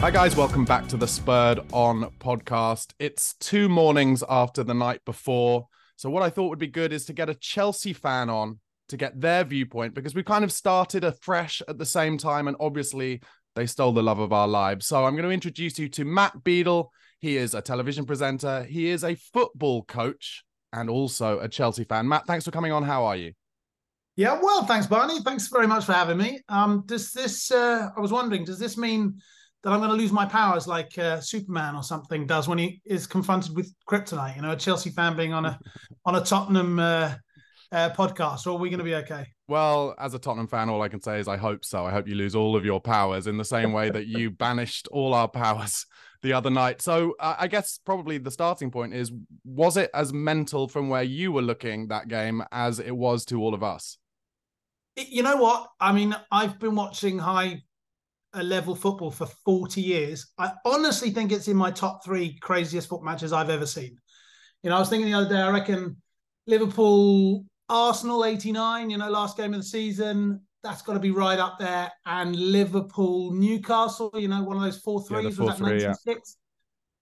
Hi, guys. Welcome back to the Spurred On podcast. It's two mornings after the night before. So, what I thought would be good is to get a Chelsea fan on to get their viewpoint because we kind of started afresh at the same time. And obviously, they stole the love of our lives. So, I'm going to introduce you to Matt Beadle. He is a television presenter, he is a football coach, and also a Chelsea fan. Matt, thanks for coming on. How are you? Yeah, well, thanks, Barney. Thanks very much for having me. Um, does this? Uh, I was wondering, does this mean that I'm going to lose my powers like uh, Superman or something does when he is confronted with kryptonite? You know, a Chelsea fan being on a on a Tottenham uh, uh, podcast, or are we going to be okay? Well, as a Tottenham fan, all I can say is I hope so. I hope you lose all of your powers in the same way that you banished all our powers the other night. So uh, I guess probably the starting point is was it as mental from where you were looking that game as it was to all of us? You know what? I mean, I've been watching high uh, level football for 40 years. I honestly think it's in my top three craziest foot matches I've ever seen. You know, I was thinking the other day, I reckon Liverpool, Arsenal 89, you know, last game of the season, that's got to be right up there. And Liverpool, Newcastle, you know, one of those four Yeah, the threes, was that 4-3, yeah. 96?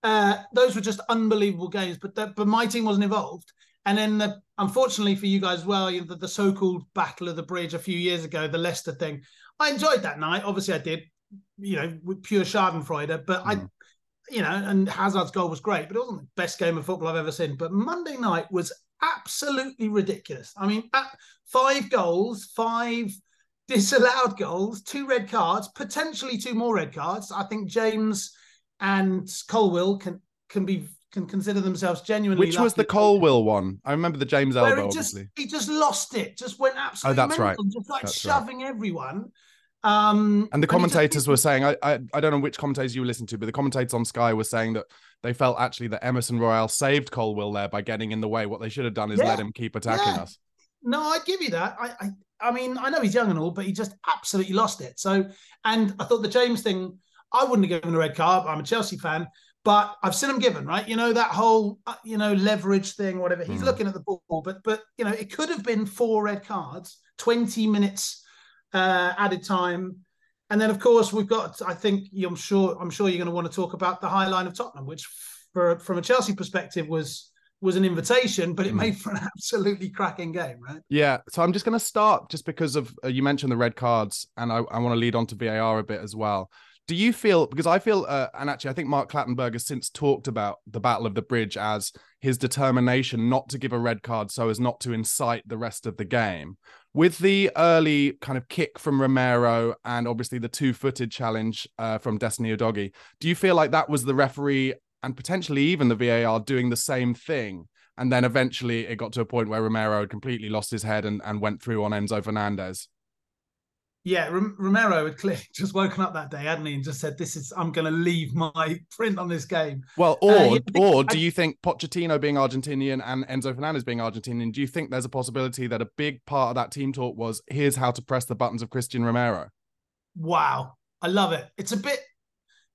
Uh, those were just unbelievable games, but the, but my team wasn't involved. And then, the, unfortunately for you guys, well, you know, the, the so-called Battle of the Bridge a few years ago, the Leicester thing. I enjoyed that night. Obviously, I did. You know, with pure Schadenfreude. But I, Mm. you know, and Hazard's goal was great, but it wasn't the best game of football I've ever seen. But Monday night was absolutely ridiculous. I mean, at five goals, five disallowed goals, two red cards, potentially two more red cards. I think James and Colwill can can be can consider themselves genuinely. Which was the lucky. Colwill one? I remember the James Where Elbow, he just obviously. he just lost it, just went absolutely. Oh, that's right. Just like That's right. shoving everyone. Um, And the he just- commentators were saying, I, I I don't know which commentators you listened to, but the commentators on Sky were saying that they felt actually that Emerson Royal saved Colwill there by getting in the way. What they should have done is Yeah. let him keep attacking Yeah. us. No, I'd give you that. I, I, I mean, I know he's young and all, but he just absolutely lost it. So, and I thought the James thing, I wouldn't have given a red card. I'm a Chelsea fan, but I've seen him given, right? You know that whole, uh, you know, leverage thing, whatever. He's Mhm. looking at the ball, but but you know, it could have been four red cards, 20 minutes uh, added time. And then, of course, we've got. I think I'm sure. I'm sure you're going to want to talk about the high line of Tottenham, which, for from a Chelsea perspective, was was an invitation, but it Mm. made for an absolutely cracking game, right? Yeah, so I'm just going to start just because of uh, you mentioned the red cards, and I, I want to lead on to VAR a bit as well. Do you feel because I feel, uh, and actually, I think Mark Clattenburg has since talked about the Battle of the Bridge as his determination not to give a red card so as not to incite the rest of the game. With the early kind of kick from Romero and obviously the two-footed challenge uh, from Destiny Udogie, do you feel like that was the referee and potentially even the VAR doing the same thing. And then eventually it got to a point where Romero had completely lost his head and, and went through on Enzo Fernandez. Yeah, Romero had clearly just woken up that day, hadn't he, and just said, "This is I'm going to leave my print on this game." Well, or uh, or do you think Pochettino being Argentinian and Enzo Fernandez being Argentinian? Do you think there's a possibility that a big part of that team talk was, "Here's how to press the buttons of Cristian Romero"? Wow, I love it. It's a bit,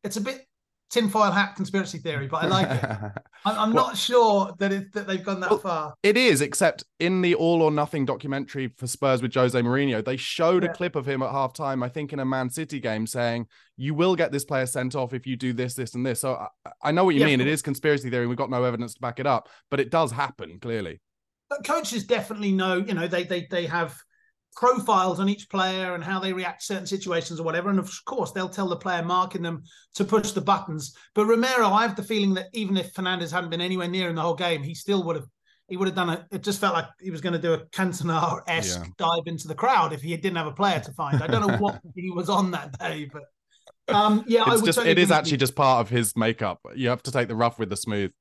it's a bit tinfoil hat conspiracy theory, but I like it. I'm, I'm well, not sure that it, that they've gone that well, far. It is, except in the All or Nothing documentary for Spurs with Jose Mourinho, they showed yeah. a clip of him at halftime, I think in a Man City game, saying, "You will get this player sent off if you do this, this, and this." So I, I know what you yeah, mean. It is conspiracy theory. We've got no evidence to back it up, but it does happen clearly. But coaches definitely know. You know, they they they have profiles on each player and how they react to certain situations or whatever. And of course, they'll tell the player marking them to push the buttons. But Romero, I have the feeling that even if Fernandez hadn't been anywhere near in the whole game, he still would have. He would have done it. It just felt like he was going to do a Cantona esque yeah. dive into the crowd if he didn't have a player to find. I don't know what he was on that day, but um, yeah, it's just it is actually just part of his makeup. You have to take the rough with the smooth.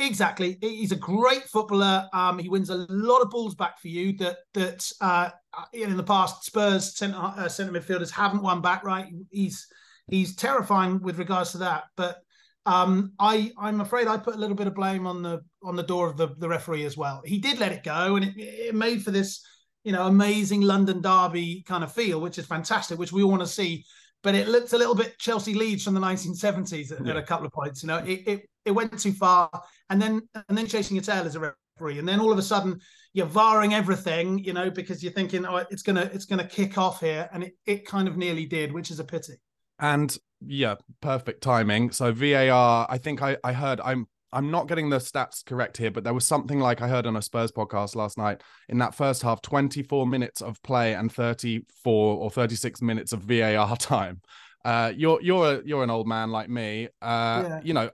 Exactly. He's a great footballer. Um, he wins a lot of balls back for you that that uh, in the past Spurs centre uh, centre midfielders haven't won back. Right. He's he's terrifying with regards to that. But um, I I'm afraid I put a little bit of blame on the on the door of the, the referee as well. He did let it go, and it, it made for this you know amazing London derby kind of feel, which is fantastic, which we all want to see but it looked a little bit Chelsea Leeds from the 1970s at, yeah. at, a couple of points. You know, it, it it went too far, and then and then chasing your tail as a referee, and then all of a sudden you're varring everything, you know, because you're thinking, oh, it's gonna it's gonna kick off here, and it it kind of nearly did, which is a pity. And yeah, perfect timing. So VAR, I think I I heard I'm I'm not getting the stats correct here, but there was something like I heard on a Spurs podcast last night in that first half 24 minutes of play and 34 or 36 minutes of VAR time. Uh, you're you're a, you're an old man like me. Uh, yeah. you know,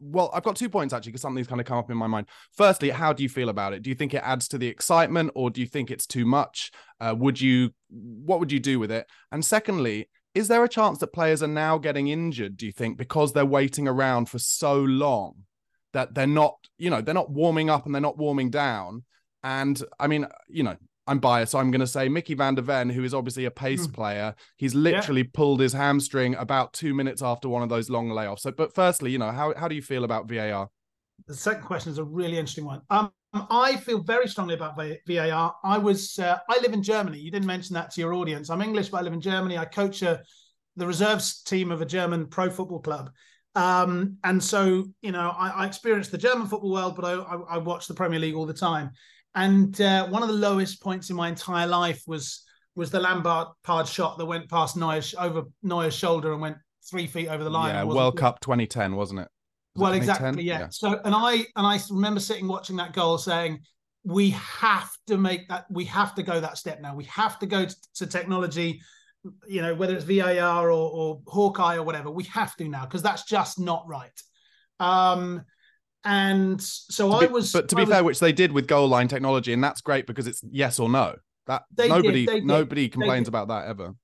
well, I've got two points actually because something's kind of come up in my mind. Firstly, how do you feel about it? Do you think it adds to the excitement, or do you think it's too much? Uh, would you, what would you do with it? And secondly, is there a chance that players are now getting injured? Do you think because they're waiting around for so long that they're not, you know, they're not warming up and they're not warming down? And I mean, you know, I'm biased, so I'm going to say Micky van der Ven, who is obviously a pace mm. player. He's literally yeah. pulled his hamstring about two minutes after one of those long layoffs. So, but firstly, you know, how how do you feel about VAR? The second question is a really interesting one. Um, I feel very strongly about VAR. I was uh, I live in Germany. You didn't mention that to your audience. I'm English, but I live in Germany. I coach a, the reserves team of a German pro football club. Um, and so, you know, I, I experienced the German football world, but I, I, I watch the Premier League all the time. And uh, one of the lowest points in my entire life was was the Lampard shot that went past Neuer's over Neuer's shoulder and went three feet over the line. Yeah, World Cup 2010, wasn't it? Was well, it exactly. Yeah. yeah. So, and I and I remember sitting watching that goal, saying, "We have to make that. We have to go that step now. We have to go to, to technology." You know, whether it's VAR or, or Hawkeye or whatever, we have to now because that's just not right. Um, and so I was. But to be was, fair, which they did with goal line technology, and that's great because it's yes or no. That nobody did, nobody complains about that ever.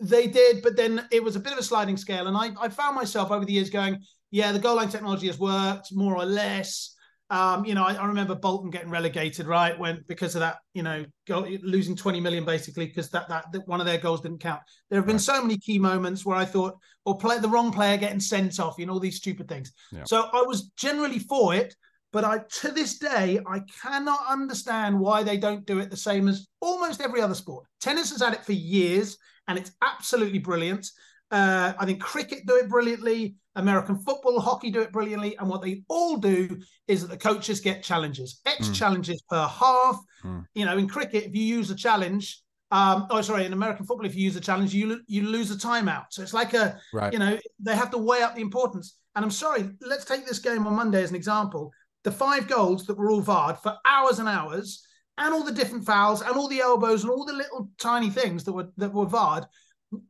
They did, but then it was a bit of a sliding scale, and I I found myself over the years going, yeah, the goal line technology has worked more or less. Um, you know, I, I, remember Bolton getting relegated, right, when because of that, you know, go, losing 20 million basically because that, that, that one of their goals didn't count. There have been right. so many key moments where I thought, or play the wrong player getting sent off, you know, all these stupid things. Yeah. So I was generally for it, but I to this day I cannot understand why they don't do it the same as almost every other sport. Tennis has had it for years, and it's absolutely brilliant. Uh, I think cricket do it brilliantly. American football, hockey do it brilliantly. And what they all do is that the coaches get challenges, X mm. challenges per half. Mm. You know, in cricket, if you use a challenge, um, oh, sorry, in American football, if you use a challenge, you you lose a timeout. So it's like a, right. you know, they have to weigh up the importance. And I'm sorry, let's take this game on Monday as an example. The five goals that were all VAR'd for hours and hours, and all the different fouls, and all the elbows, and all the little tiny things that were that were VAR'd.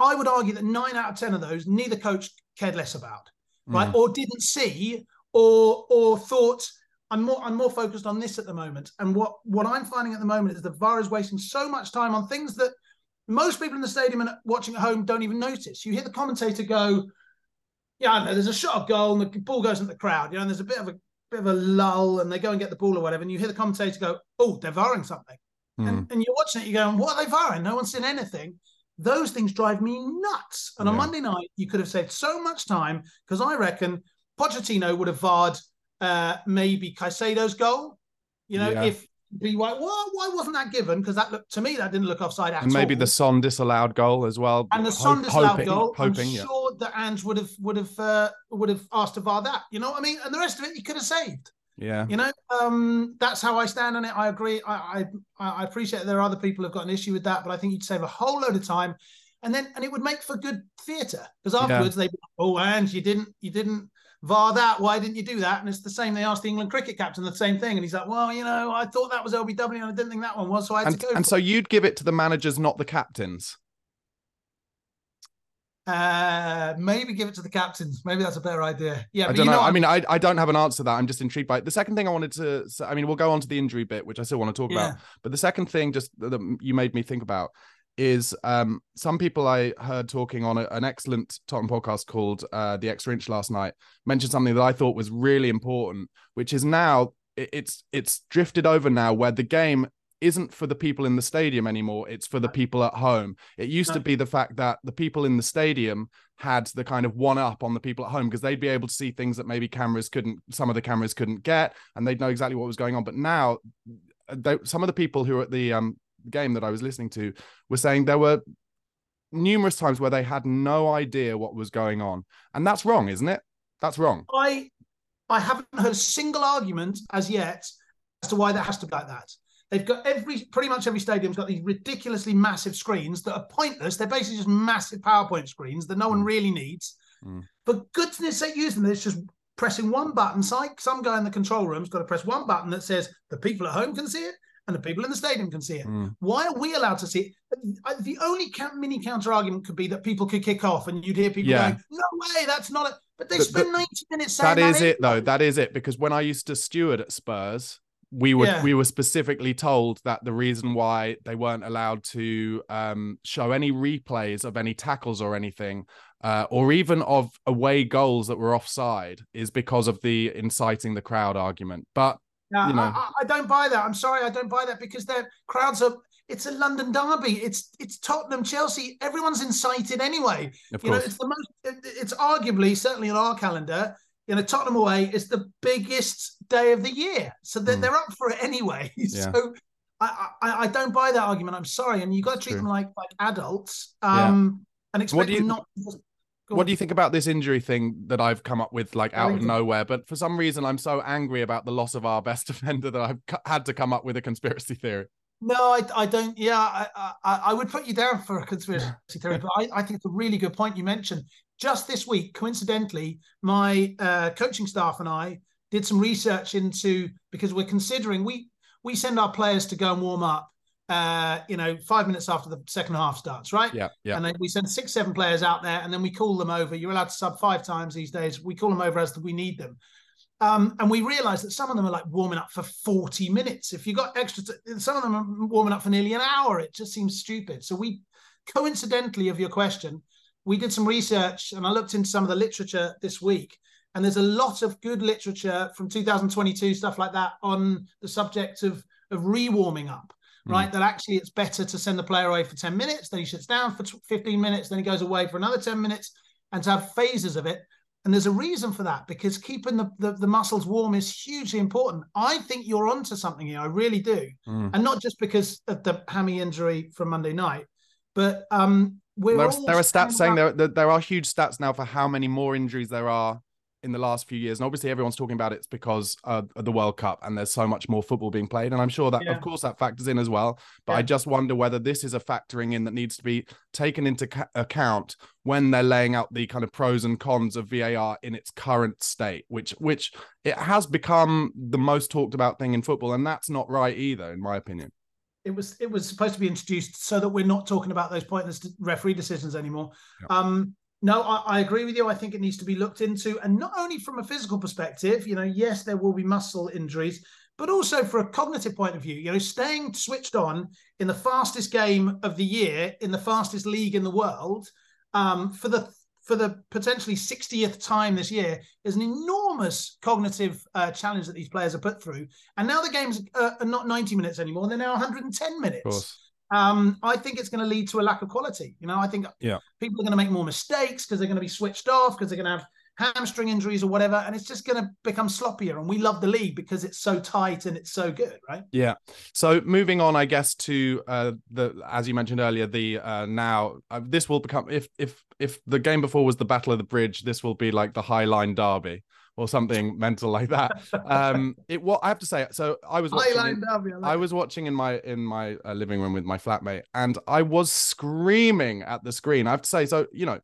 I would argue that nine out of ten of those, neither coach cared less about right? Mm. Or didn't see, or or thought I'm more I'm more focused on this at the moment. And what what I'm finding at the moment is the VAR is wasting so much time on things that most people in the stadium and watching at home don't even notice. You hear the commentator go, Yeah, I know. There's a shot of goal, and the ball goes into the crowd. You know, and there's a bit of a bit of a lull, and they go and get the ball or whatever, and you hear the commentator go, "Oh, they're varring something," Mm. and, and you're watching it, you're going, "What are they varring? No one's seen anything." Those things drive me nuts. And on Monday night, you could have saved so much time because I reckon Pochettino would have varred uh, maybe Caicedo's goal. You know, Yeah. if be like, well, why wasn't that given? Because that looked to me that didn't look offside at and maybe all. the Son disallowed goal as well. and the Son disallowed goal. Hoping, I'm yeah. sure that Ange would have would have uh, would have asked to VAR that. You know what I mean? And the rest of it, you could have saved. Yeah. You know, um, that's how I stand on it. I agree. I, I I appreciate there are other people who've got an issue with that, but I think you'd save a whole load of time, and then and it would make for good theatre because afterwards they'd be, oh, and you didn't you didn't VAR that. Why didn't you do that? And it's the same. They asked the England cricket captain the same thing, and he's like, well, you know, I thought that was LBW, and I didn't think that one was, so I had And, to go. and so it. you'd give it to the managers, not the captains. Uh, maybe give it to the captains. Maybe that's a better idea. Yeah, I don't you know. know, I mean, I, I don't have an answer to that. I'm just intrigued by it. The second thing I wanted to, say, I mean, we'll go on to the injury bit, which I still want to talk Yeah. about. But the second thing, just that you made me think about, is um, some people I heard talking on a, an excellent Tottenham podcast called uh, The Extra Inch last night mentioned something that I thought was really important, which is now it- it's it's drifted over now where the game isn't for the people in the stadium anymore it's for the people at home. It used to be the fact that the people in the stadium had the kind of one up on the people at home because they'd be able to see things that maybe cameras couldn't some of the cameras couldn't get and they'd know exactly what was going on. But now they, some of the people who were at the um game that I was listening to were saying there were numerous times where they had no idea what was going on. And that's wrong isn't it? That's wrong. I I haven't heard a single argument as yet as to why that has to be like that. They've got every pretty much every stadium's got these ridiculously massive screens that are pointless. They're basically just massive PowerPoint screens that no one really needs. Mm. For goodness sake, use them. It's just pressing one button. Some some guy in the control room's got to press one button that says the people at home can see it and the people in the stadium can see it. Mm. Why are we allowed to see it? Uh, The only mini counter argument could be that people could kick off, and you'd hear people Yeah. going, "No way, that's not it." But they But- spend but ninety minutes saying that is it though that is it because when i used to steward at spurs we were Yeah. we were specifically told that the reason why they weren't allowed to um, show any replays of any tackles or anything uh, or even of away goals that were offside is because of the inciting the crowd argument but you know. I, I- don't buy that. I'm sorry, I don't buy that because their crowds are. It's a London derby. It's it's Tottenham, Chelsea. Everyone's incited anyway. of you know, course it's the most. it- It's arguably certainly on our calendar. You know, Tottenham away is the biggest day of the year, so they're, Hmm. they're up for it anyway. Yeah. So I, I I don't buy that argument. I'm sorry, and you've got to treat True. them like like adults. Yeah. Um, and expect What do you- them not. Go what on. do you think about this injury thing that I've come up with like out of nowhere? But for some reason, I'm so angry about the loss of our best defender that I've cu- had to come up with a conspiracy theory. No, I, I don't. Yeah, I, I, I would put you down for a conspiracy theory, but I, I think it's a really good point you mentioned. Just this week, coincidentally, my uh, coaching staff and I did some research into because we're considering we we send our players to go and warm up, uh, you know, five minutes after the second half starts, right? Yeah, yeah. And then we send six, seven players out there, and then we call them over. You're allowed to sub five times these days. We call them over as we need them. Um, and we realise that some of them are like warming up for 40 minutes. If you got extra, t- some of them are warming up for nearly an hour. It just seems stupid. So we, coincidentally, of your question, we did some research and I looked into some of the literature this week. And there's a lot of good literature from 2022, stuff like that, on the subject of of rewarming up. Mm. Right, that actually it's better to send the player away for 10 minutes, then he sits down for 15 minutes, then he goes away for another 10 minutes, and to have phases of it. And there's a reason for that because keeping the, the, the muscles warm is hugely important. I think you're onto something here. I really do. Mm. And not just because of the hammy injury from Monday night, but um, we're there, are, there are stats saying saying about- there, there there are huge stats now for how many more injuries there are in the last few years and obviously everyone's talking about it's because uh, of the world cup and there's so much more football being played and i'm sure that Yeah. of course that factors in as well but i just wonder whether this is a factoring in that needs to be taken into ca- account when they're laying out the kind of pros and cons of var in its current state which which it has become the most talked about thing in football and that's not right either in my opinion it was it was supposed to be introduced so that we're not talking about those pointless referee decisions anymore. Yeah. Um, no, I, I agree with you. I think it needs to be looked into, and not only from a physical perspective. You know, yes, there will be muscle injuries, but also for a cognitive point of view. You know, staying switched on in the fastest game of the year, in the fastest league in the world, um, for the for the potentially 60th time this year is an enormous cognitive uh, challenge that these players are put through. And now the games uh, are not 90 minutes anymore; they're now 110 minutes. Um, I think it's going to lead to a lack of quality. You know, I think yeah. people are going to make more mistakes because they're going to be switched off because they're going to have hamstring injuries or whatever, and it's just going to become sloppier. And we love the league because it's so tight and it's so good, right? Yeah. So moving on, I guess to uh, the as you mentioned earlier, the uh, now uh, this will become if if if the game before was the Battle of the Bridge, this will be like the High Line Derby or something mental like that. Um, it what I have to say. So I was watching. In, Derby, I, like I, was watching in my in my uh, living room with my flatmate, and I was screaming at the screen. I have to say, so you know,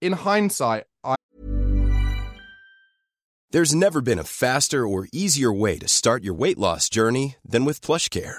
in hindsight, I there's never been a faster or easier way to start your weight loss journey than with PlushCare.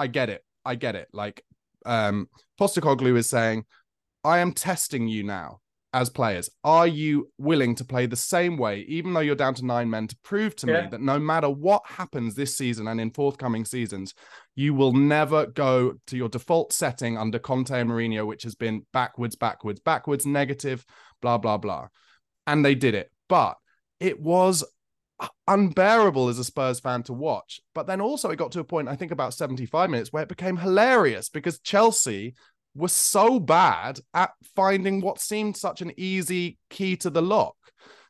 I get it. I get it. Like, um, Postecoglou is saying, I am testing you now as players. Are you willing to play the same way, even though you're down to nine men, to prove to yeah. me that no matter what happens this season and in forthcoming seasons, you will never go to your default setting under Conte and Mourinho, which has been backwards, backwards, backwards, negative, blah, blah, blah. And they did it. But it was unbearable as a Spurs fan to watch. But then also it got to a point, I think about 75 minutes, where it became hilarious because Chelsea was so bad at finding what seemed such an easy key to the lock.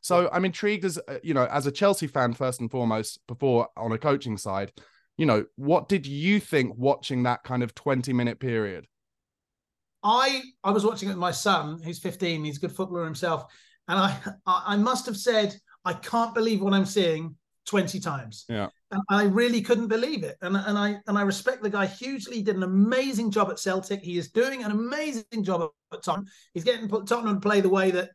So I'm intrigued as uh, you know, as a Chelsea fan first and foremost, before on a coaching side, you know, what did you think watching that kind of 20 minute period? I I was watching it with my son, who's 15, he's a good footballer himself, and I I must have said I can't believe what I'm seeing 20 times. Yeah. And I really couldn't believe it. And, and I and I respect the guy hugely. He did an amazing job at Celtic. He is doing an amazing job at Tottenham. He's getting Tottenham to play the way that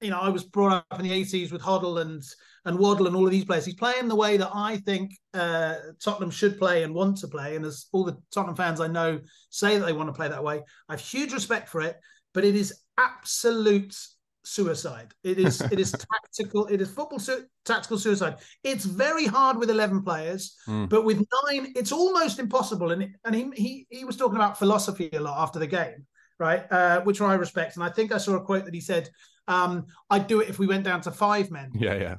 you know I was brought up in the 80s with Hoddle and and Waddle and all of these players. He's playing the way that I think uh, Tottenham should play and want to play. And as all the Tottenham fans I know say that they want to play that way, I have huge respect for it. But it is absolute suicide. It is it is tactical. It is football su- tactical suicide. It's very hard with eleven players, mm. but with nine, it's almost impossible. And and he, he he was talking about philosophy a lot after the game, right? Uh, which I respect. And I think I saw a quote that he said, um, "I'd do it if we went down to five men." Yeah, yeah.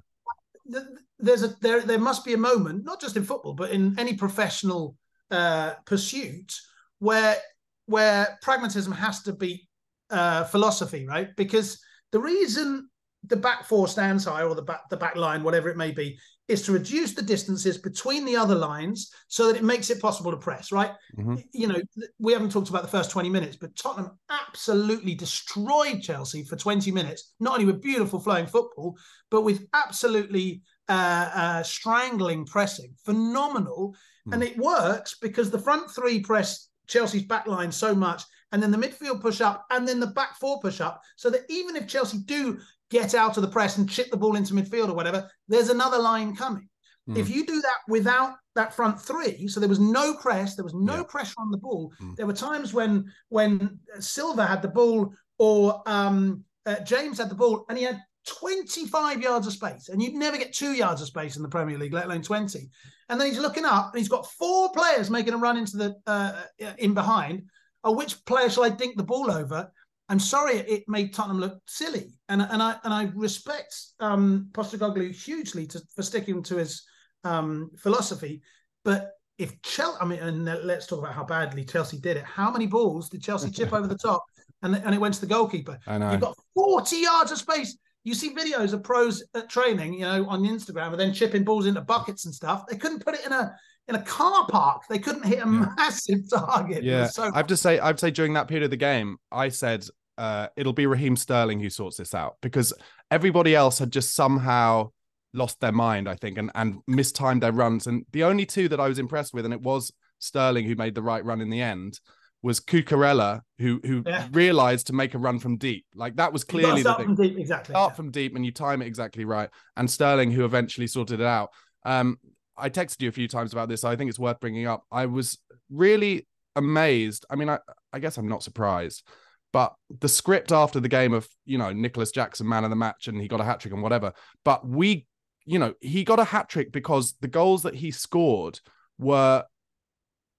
There's a there there must be a moment, not just in football, but in any professional uh, pursuit, where where pragmatism has to be uh, philosophy, right? Because the reason the back four stands high or the back the back line, whatever it may be, is to reduce the distances between the other lines so that it makes it possible to press, right? Mm-hmm. You know, we haven't talked about the first 20 minutes, but Tottenham absolutely destroyed Chelsea for 20 minutes, not only with beautiful flowing football, but with absolutely uh, uh, strangling pressing. Phenomenal. Mm. And it works because the front three press Chelsea's back line so much and then the midfield push up, and then the back four push up, so that even if Chelsea do get out of the press and chip the ball into midfield or whatever, there's another line coming. Mm. If you do that without that front three, so there was no press, there was no yeah. pressure on the ball. Mm. There were times when when Silva had the ball or um, uh, James had the ball, and he had 25 yards of space, and you'd never get two yards of space in the Premier League, let alone 20. And then he's looking up, and he's got four players making a run into the uh, in behind, oh, which player shall I dink the ball over? I'm sorry, it made Tottenham look silly, and and I and I respect um, Postecoglou hugely to, for sticking to his um, philosophy. But if Chelsea, I mean, and let's talk about how badly Chelsea did it. How many balls did Chelsea chip over the top, and and it went to the goalkeeper? I know. You've got 40 yards of space. You see videos of pros at training, you know, on Instagram, and then chipping balls into buckets and stuff. They couldn't put it in a in a car park. They couldn't hit a yeah. massive target. Yeah, so- I have to say, I have to say, during that period of the game, I said uh, it'll be Raheem Sterling who sorts this out because everybody else had just somehow lost their mind, I think, and and mistimed their runs. And the only two that I was impressed with, and it was Sterling who made the right run in the end, was Cucurella who who yeah. realized to make a run from deep. Like that was clearly the thing. From deep, exactly. Start yeah. from deep and you time it exactly right. And Sterling who eventually sorted it out. Um, I texted you a few times about this. So I think it's worth bringing up. I was really amazed. I mean, I, I guess I'm not surprised, but the script after the game of, you know, Nicolas Jackson, man of the match, and he got a hat trick and whatever. But we, you know, he got a hat trick because the goals that he scored were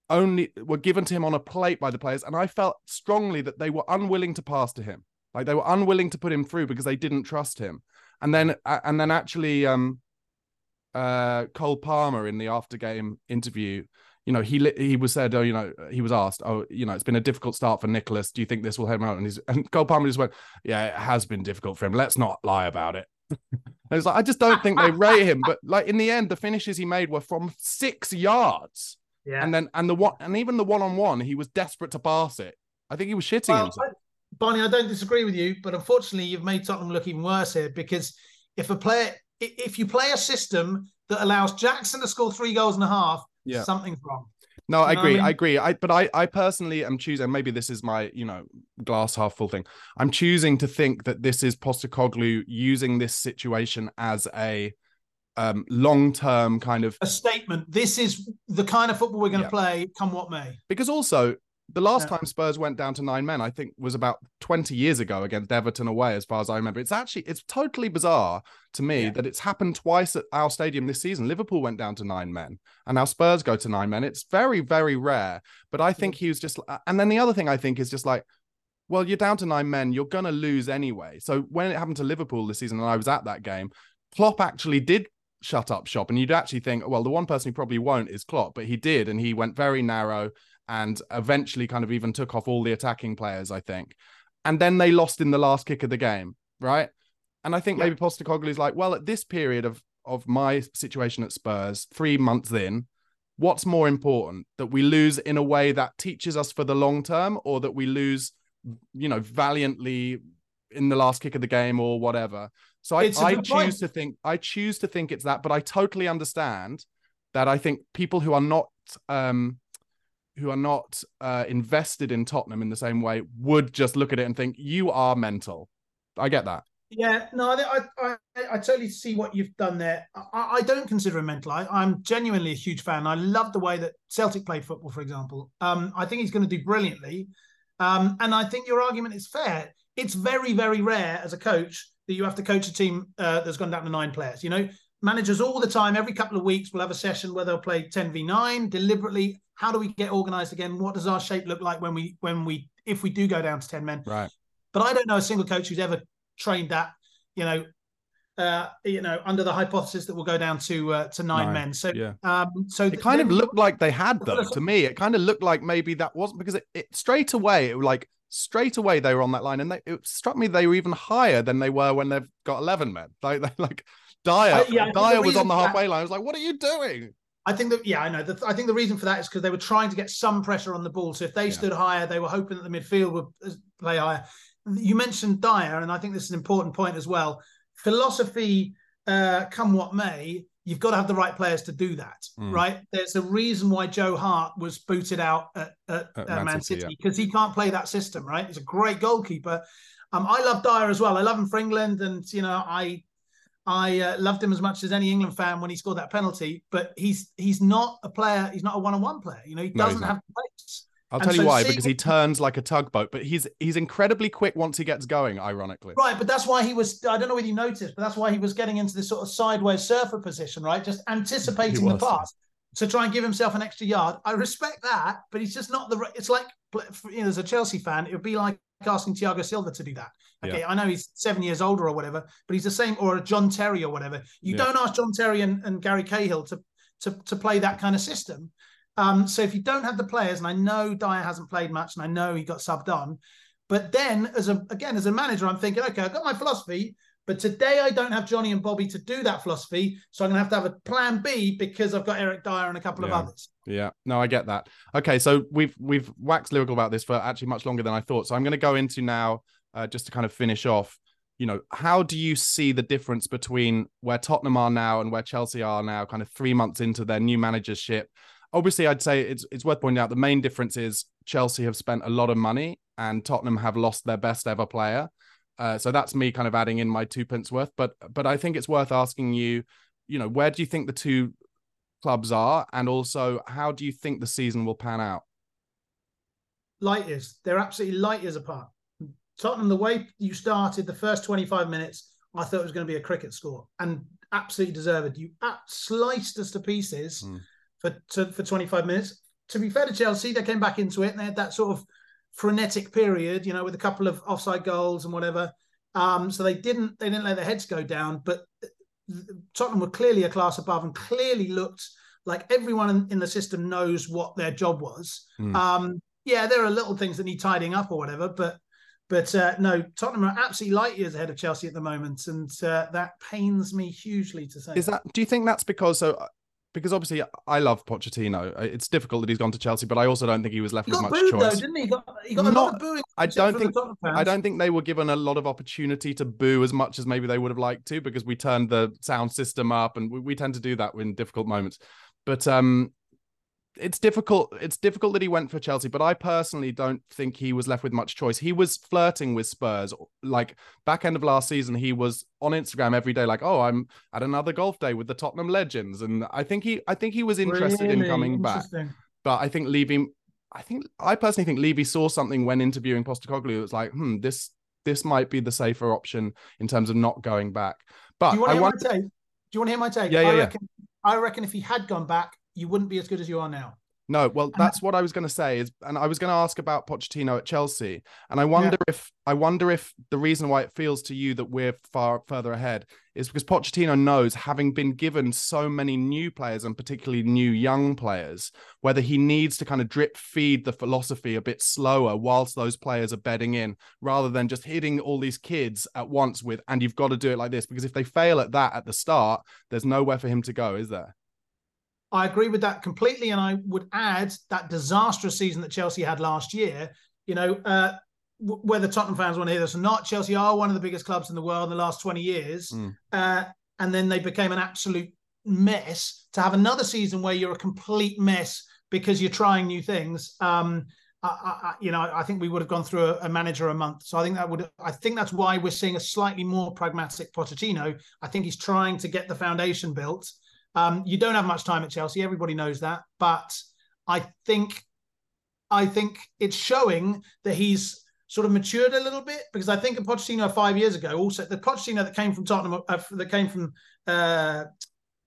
only were given to him on a plate by the players. And I felt strongly that they were unwilling to pass to him. Like they were unwilling to put him through because they didn't trust him. And then, and then actually, um, uh, Cole Palmer in the after game interview, you know, he he was said, oh, you know, he was asked, oh, you know, it's been a difficult start for Nicolas. Do you think this will help him out? And he's and Cole Palmer just went, yeah, it has been difficult for him. Let's not lie about it. it's like I just don't think they rate him. But like in the end, the finishes he made were from six yards. Yeah. And then and the one and even the one on one, he was desperate to pass it. I think he was shitting well, himself. I, Barney, I don't disagree with you, but unfortunately, you've made Tottenham look even worse here because if a player if you play a system that allows Jackson to score three goals and a half, yeah. something's wrong. No, I agree. I, mean? I, agree. I but I I personally am choosing. Maybe this is my you know glass half full thing. I'm choosing to think that this is Postecoglou using this situation as a um, long term kind of a statement. This is the kind of football we're going to yeah. play, come what may. Because also the last yeah. time Spurs went down to nine men, I think, was about 20 years ago against Everton away, as far as I remember. It's actually it's totally bizarre to me yeah. that it's happened twice at our stadium this season. Liverpool went down to nine men, and now Spurs go to nine men. It's very, very rare. But I think he was just, uh, and then the other thing I think is just like, well, you're down to nine men, you're gonna lose anyway. So when it happened to Liverpool this season, and I was at that game, Klopp actually did shut up shop, and you'd actually think, well, the one person who probably won't is Klopp, but he did, and he went very narrow and eventually kind of even took off all the attacking players, I think. And then they lost in the last kick of the game, right? And I think yeah. maybe is like, well, at this period of of my situation at Spurs, three months in, what's more important that we lose in a way that teaches us for the long term, or that we lose, you know, valiantly in the last kick of the game or whatever. So I, I choose point. to think I choose to think it's that, but I totally understand that I think people who are not um who are not uh, invested in Tottenham in the same way would just look at it and think you are mental. I get that. Yeah, no, I, I, I totally see what you've done there. I, I don't consider him mental. I, am genuinely a huge fan. I love the way that Celtic played football, for example. Um, I think he's going to do brilliantly, um, and I think your argument is fair. It's very, very rare as a coach that you have to coach a team uh, that's gone down to nine players. You know, managers all the time, every couple of weeks, will have a session where they'll play 10 v 9 deliberately. How do we get organized again? What does our shape look like when we, when we, if we do go down to 10 men? Right. But I don't know a single coach who's ever trained that, you know, uh, you know, under the hypothesis that we'll go down to uh, to nine, nine, men. So, yeah. um, so it kind of looked like they had though. To me, it kind of looked like maybe that wasn't because it, it straight away it like straight away they were on that line, and they, it struck me they were even higher than they were when they've got eleven men. Like, they, like Dier, uh, yeah, Dier was on the halfway that, line. I was like, "What are you doing?" I think that yeah, I know. The, I think the reason for that is because they were trying to get some pressure on the ball. So if they yeah. stood higher, they were hoping that the midfield would uh, play higher. You mentioned Dier, and I think this is an important point as well. Philosophy, uh, come what may, you've got to have the right players to do that, mm. right? There's a reason why Joe Hart was booted out at, at, at Man, Man, City because yeah. he can't play that system, right? He's a great goalkeeper. Um, I love Dier as well. I love him for England, and you know, I I uh, loved him as much as any England fan when he scored that penalty, but he's he's not a player. He's not a one-on-one player. You know, he doesn't no, have the pace. I'll and tell so you why, because he turns like a tugboat, but he's he's incredibly quick once he gets going, ironically. Right, but that's why he was I don't know whether you noticed, but that's why he was getting into this sort of sideways surfer position, right? Just anticipating the pass to try and give himself an extra yard. I respect that, but he's just not the it's like you know, as a Chelsea fan, it would be like asking Thiago Silva to do that. Okay, yeah. I know he's seven years older or whatever, but he's the same, or a John Terry or whatever. You yeah. don't ask John Terry and, and, Gary Cahill to, to to play that kind of system. Um, so if you don't have the players, and I know Dier hasn't played much, and I know he got subbed on, but then as a again as a manager, I'm thinking, okay, I've got my philosophy, But today I don't have Johnny and Bobby to do that philosophy, so I'm going to have to have a plan B because I've got Eric Dier and a couple Yeah. of others. Yeah, no, I get that. Okay, so we've we've waxed lyrical about this for actually much longer than I thought. So I'm going to go into now, uh, just to kind of finish off. You know, how do you see the difference between where Tottenham are now and where Chelsea are now, kind of three months into their new managership? Obviously, I'd say it's it's worth pointing out the main difference is Chelsea have spent a lot of money and Tottenham have lost their best ever player. Uh, so that's me kind of adding in my two pence worth. But but I think it's worth asking you, you know, where do you think the two clubs are, and also how do you think the season will pan out? Light years. They're absolutely light years apart. Tottenham, the way you started the first 25 minutes, I thought it was going to be a cricket score and absolutely deserved. You sliced us to pieces Mm. for to, for 25 minutes. To be fair to Chelsea, they came back into it and they had that sort of frenetic period, you know, with a couple of offside goals and whatever. Um, so they didn't they didn't let their heads go down, but Tottenham were clearly a class above and clearly looked like everyone in, in the system knows what their job was. Mm. Um, yeah, there are little things that need tidying up or whatever, but but uh, no, Tottenham are absolutely light years ahead of Chelsea at the moment, and uh, that pains me hugely to say. Is that? Do you think that's because so? Because obviously, I love Pochettino. It's difficult that he's gone to Chelsea, but I also don't think he was left he with much booed choice. though, didn't he? He got, he got a lot Not- of booing. I don't think I don't think they were given a lot of opportunity to boo as much as maybe they would have liked to because we turned the sound system up and we, we tend to do that in difficult moments. But um it's difficult it's difficult that he went for Chelsea, but I personally don't think he was left with much choice. He was flirting with Spurs like back end of last season he was on Instagram every day like, "Oh, I'm at another golf day with the Tottenham legends." And I think he I think he was interested in coming back. But I think Levy, I think I personally think Levy saw something when interviewing Postecoglou. It was like, hmm, this this might be the safer option in terms of not going back. But Do you want to hear want my take? Do you want to hear my take? Yeah, yeah, I yeah. I reckon if he had gone back, you wouldn't be as good as you are now. no. Well, that's what I was going to say is, and I was going to ask about Pochettino at Chelsea, and I wonder if I wonder if the reason why it feels to you that we're far further ahead is because Pochettino knows, having been given so many new players and particularly new young players, whether he needs to kind of drip feed the philosophy a bit slower whilst those players are bedding in, rather than just hitting all these kids at once with, and you've got to do it like this. Because if they fail at that at the start, there's nowhere for him to go, is there? I agree with that completely, and I would add that disastrous season that Chelsea had last year. You know, uh, w- whether Tottenham fans want to hear this or not, Chelsea are one of the biggest clubs in the world in the last twenty years, Mm. uh, and then they became an absolute mess. To have another season where you're a complete mess because you're trying new things, um, I, I, I- you know, I think we would have gone through a, a manager a month. So I think that would, I think that's why we're seeing a slightly more pragmatic Pochettino. I think he's trying to get the foundation built. Um, you don't have much time at Chelsea. Everybody knows that. But I think, I think it's showing that he's sort of matured a little bit because I think a Pochettino five years ago, also the Pochettino that came from Tottenham, uh, that came from uh,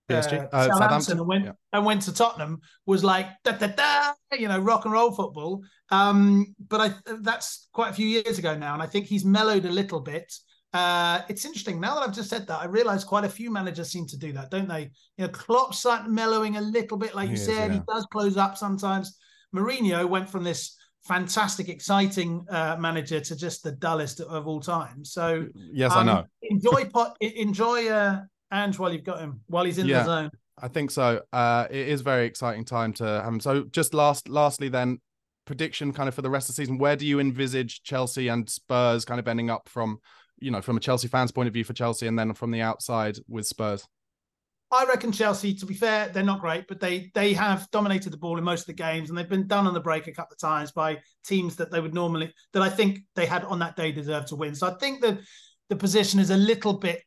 uh, Uh, Southampton Southampton? and went Yeah. and went to Tottenham was like da da da, you know, rock and roll football. Um, but I that's quite a few years ago now, and I think he's mellowed a little bit. Uh, it's interesting now that I've just said that. I realise quite a few managers seem to do that, don't they? You know, Klopp's mellowing a little bit, like He you is, said. He does close up sometimes. Mourinho went from this fantastic, exciting uh, manager to just the dullest of all time. So Yes, I um, know. Enjoy pot, enjoy uh, Ange while you've got him, while he's in Yeah. the zone. I think so. Uh, it is a very exciting time to have him. So, just last, lastly, then prediction kind of for the rest of the season. Where do you envisage Chelsea and Spurs kind of ending up from, you know, from a Chelsea fan's point of view for Chelsea, and then from the outside with Spurs? I reckon Chelsea, to be fair, they're not great, but they they have dominated the ball in most of the games, and they've been done on the break a couple of times by teams that they would normally that I think they had on that day deserve to win. So I think that the position is a little bit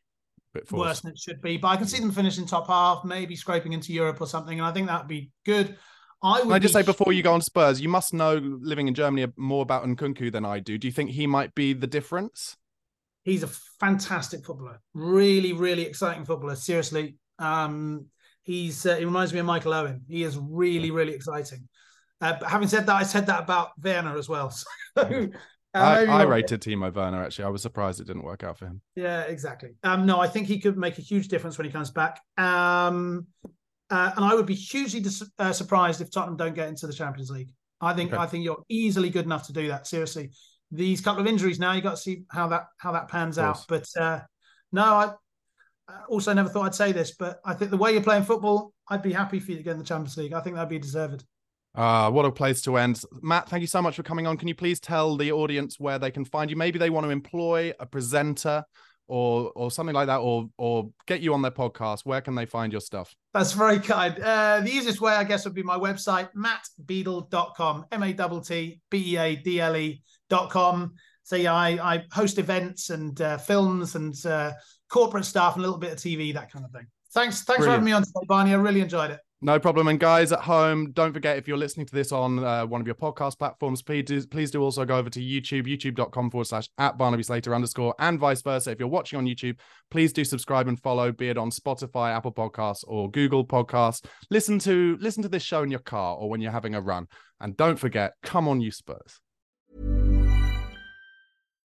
Bit worse than it should be, but I can see them finishing top half, maybe scraping into Europe or something, and I think that would be good. I would Can I just be- say before you go on Spurs, you must know living in Germany more about Nkunku than I do. Do you think he might be the difference? He's a fantastic footballer, really, really exciting footballer. Seriously, um, he's uh, he reminds me of Michael Owen. He is really, really exciting. Uh, but having said that, I said that about Werner as well. So, uh, I, I rated Timo Werner actually. I was surprised it didn't work out for him. Yeah, exactly. Um, no, I think he could make a huge difference when he comes back. Um, uh, and I would be hugely dis- uh, surprised if Tottenham don't get into the Champions League. I think Okay. I think you're easily good enough to do that. Seriously, these couple of injuries now, you got to see how that how that pans out. But uh, no, I also never thought I'd say this, but I think the way you're playing football, I'd be happy for you to get in the Champions League. I think that'd be deserved. Uh, what a place to end. Matt, thank you so much for coming on. Can you please tell the audience where they can find you? Maybe they want to employ a presenter or or something like that, or or get you on their podcast. Where can they find your stuff? That's very kind. Uh, the easiest way, I guess, would be my website, mattbeadle.com, M A T T B E A D L E.com. So, yeah, I, I host events and uh, films and uh, corporate stuff and a little bit of TV, that kind of thing. Thanks, thanks Brilliant. for having me on today, Barney. I really enjoyed it. No problem. And guys at home, don't forget if you're listening to this on uh, one of your podcast platforms, please do, please do also go over to YouTube, youtube.com forward slash at Barnaby Slater underscore, and vice versa. If you're watching on YouTube, please do subscribe and follow, be it on Spotify, Apple Podcasts, or Google Podcasts. Listen to listen to this show in your car or when you're having a run. And don't forget, come on, you Spurs.